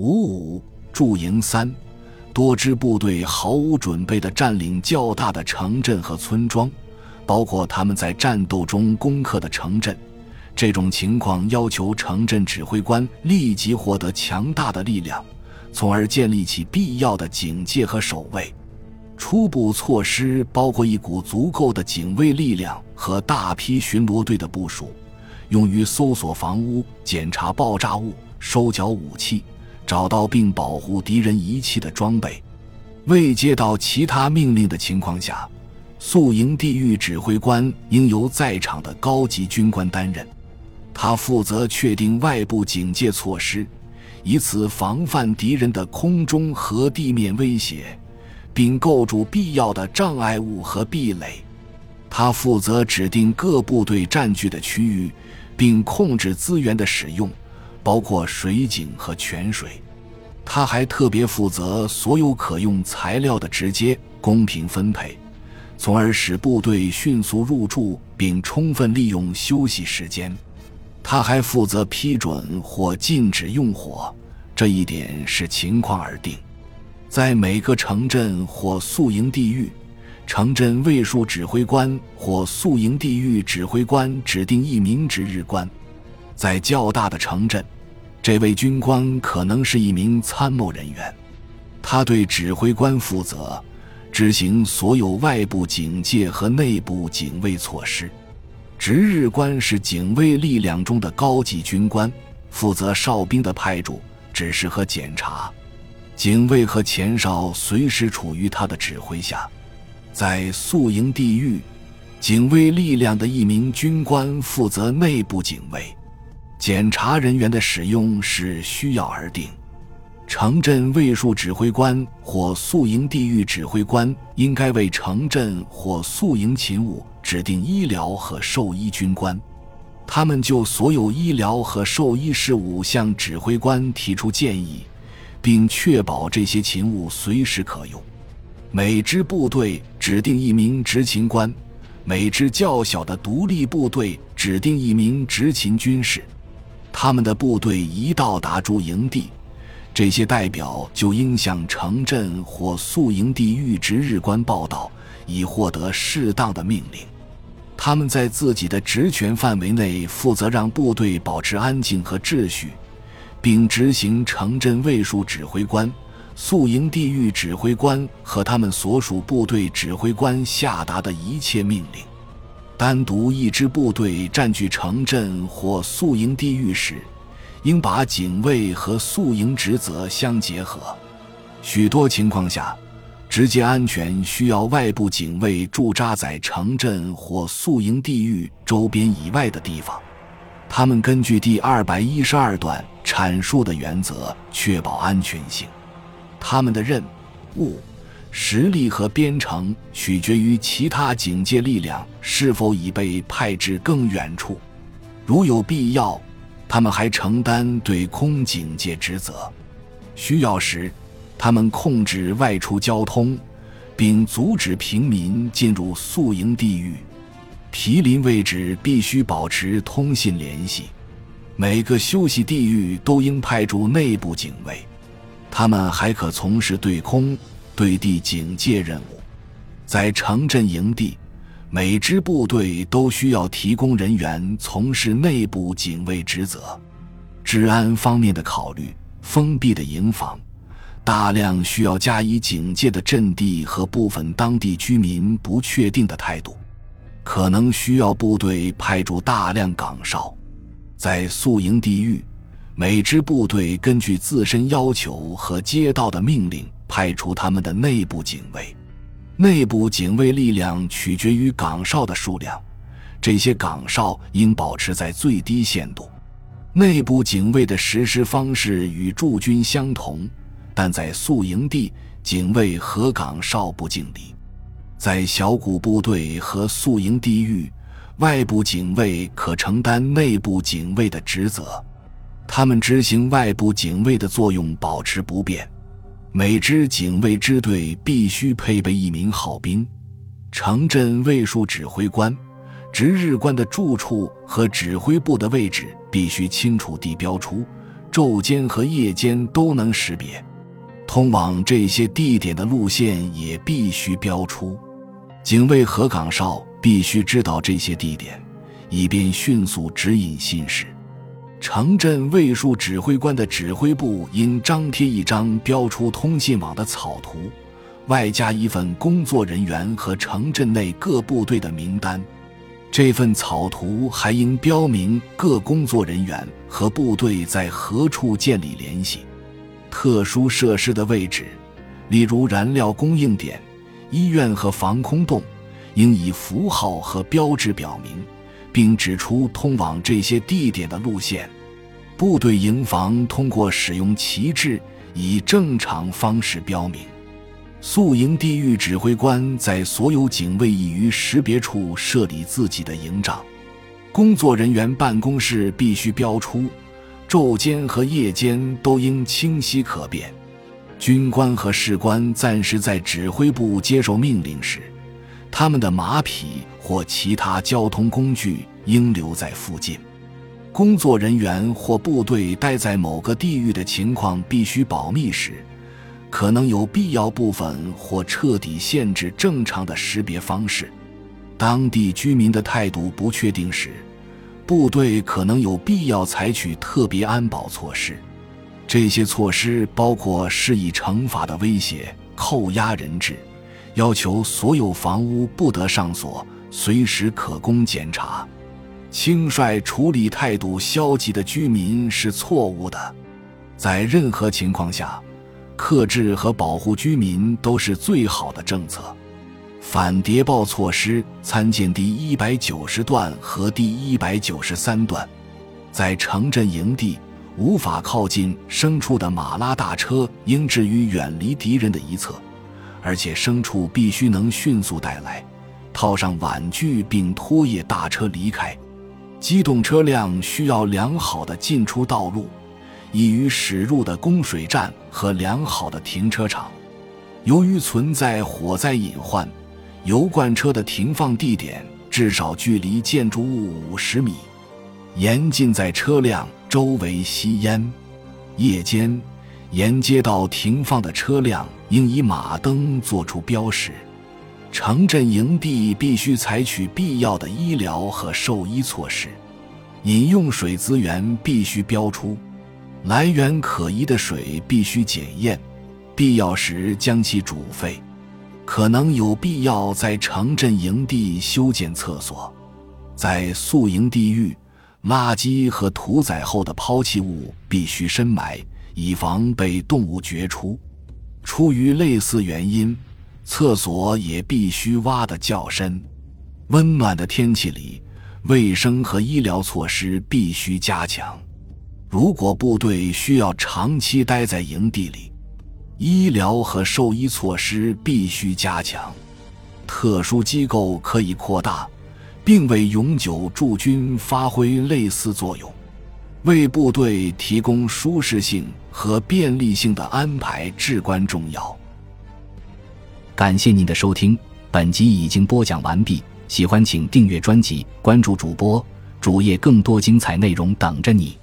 五五驻营三，多支部队毫无准备地占领较大的城镇和村庄，包括他们在战斗中攻克的城镇。这种情况要求城镇指挥官立即获得强大的力量，从而建立起必要的警戒和守卫。初步措施包括一股足够的警卫力量和大批巡逻队的部署，用于搜索房屋、检查爆炸物、收缴武器、找到并保护敌人遗弃的装备。未接到其他命令的情况下，宿营地狱指挥官应由在场的高级军官担任，他负责确定外部警戒措施，以此防范敌人的空中和地面威胁。并构筑必要的障碍物和壁垒。他负责指定各部队占据的区域，并控制资源的使用，包括水井和泉水。他还特别负责所有可用材料的直接、公平分配，从而使部队迅速入驻并充分利用休息时间。他还负责批准或禁止用火，这一点视情况而定。在每个城镇或宿营地域，城镇卫戍指挥官或宿营地域指挥官指定一名值日官。在较大的城镇，这位军官可能是一名参谋人员，他对指挥官负责，执行所有外部警戒和内部警卫措施。值日官是警卫力量中的高级军官，负责哨兵的派驻、指示和检查。警卫和前哨随时处于他的指挥下，在宿营地域，警卫力量的一名军官负责内部警卫。检查人员的使用是需要而定。城镇卫戍指挥官或宿营地域指挥官应该为城镇或宿营勤务指定医疗和兽医军官，他们就所有医疗和兽医事务向指挥官提出建议。并确保这些勤务随时可用。每支部队指定一名执勤官，每支较小的独立部队指定一名执勤军士。他们的部队一到达驻营地，这些代表就应向城镇或宿营地域值日官报道，以获得适当的命令。他们在自己的职权范围内负责让部队保持安静和秩序。并执行城镇卫戍指挥官、宿营地域指挥官和他们所属部队指挥官下达的一切命令。单独一支部队占据城镇或宿营地域时，应把警卫和宿营职责相结合。许多情况下，直接安全需要外部警卫驻扎在城镇或宿营地域周边以外的地方。他们根据第二百一十二段阐述的原则确保安全性。他们的任务、实力和编程取决于其他警戒力量是否已被派至更远处。如有必要，他们还承担对空警戒职责。需要时，他们控制外出交通，并阻止平民进入宿营地域。毗邻位置必须保持通信联系。每个休息地域都应派驻内部警卫，他们还可从事对空、对地警戒任务。在城镇营地，每支部队都需要提供人员从事内部警卫职责。治安方面的考虑，封闭的营房、大量需要加以警戒的阵地和部分当地居民不确定的态度。可能需要部队派驻大量岗哨，在宿营地域，每支部队根据自身要求和接到的命令派出他们的内部警卫。内部警卫力量取决于岗哨的数量，这些岗哨应保持在最低限度。内部警卫的实施方式与驻军相同，但在宿营地，警卫和岗哨不敬礼。在小股部队和宿营地域，外部警卫可承担内部警卫的职责，他们执行外部警卫的作用保持不变。每支警卫支队必须配备一名号兵。城镇卫戍指挥官、值日官的住处和指挥部的位置必须清楚地标出，昼间和夜间都能识别。通往这些地点的路线也必须标出。警卫和岗哨必须知道这些地点，以便迅速指引信使。城镇卫戍指挥官的指挥部应张贴一张标出通信网的草图，外加一份工作人员和城镇内各部队的名单。这份草图还应标明各工作人员和部队在何处建立联系。特殊设施的位置，例如燃料供应点、医院和防空洞，应以符号和标志表明。并指出通往这些地点的路线。部队营房通过使用旗帜以正常方式标明。宿营地域指挥官在所有警卫已于识别处设立自己的营帐。工作人员办公室必须标出，昼间和夜间都应清晰可辨。军官和士官暂时在指挥部接受命令时，他们的马匹。或其他交通工具应留在附近。工作人员或部队待在某个地域的情况必须保密时，可能有必要部分或彻底限制正常的识别方式。当地居民的态度不确定时，部队可能有必要采取特别安保措施。这些措施包括施以惩罚的威胁、扣押人质、要求所有房屋不得上锁。随时可供检查。轻率处理态度消极的居民是错误的。在任何情况下，克制和保护居民都是最好的政策。反谍报措施参见第一百九十段和第一百九十三段。在城镇营地，无法靠近牲畜的马拉大车应置于远离敌人的一侧，而且牲畜必须能迅速带来。套上碗具并拖曳大车离开，机动车辆需要良好的进出道路，易于驶入的供水站和良好的停车场。由于存在火灾隐患，油罐车的停放地点至少距离建筑物五十米，严禁在车辆周围吸烟。夜间，沿街道停放的车辆应以马灯做出标识。城镇营地必须采取必要的医疗和兽医措施，饮用水资源必须标出，来源可疑的水必须检验，必要时将其煮沸。可能有必要在城镇营地修建厕所。在宿营地域，垃圾和屠宰后的抛弃物必须深埋，以防被动物掘出。出于类似原因。厕所也必须挖得较深。温暖的天气里，卫生和医疗措施必须加强。如果部队需要长期待在营地里，医疗和兽医措施必须加强。特殊机构可以扩大，并为永久驻军发挥类似作用。为部队提供舒适性和便利性的安排至关重要。感谢您的收听，本集已经播讲完毕。喜欢请订阅专辑，关注主播主页，更多精彩内容等着你。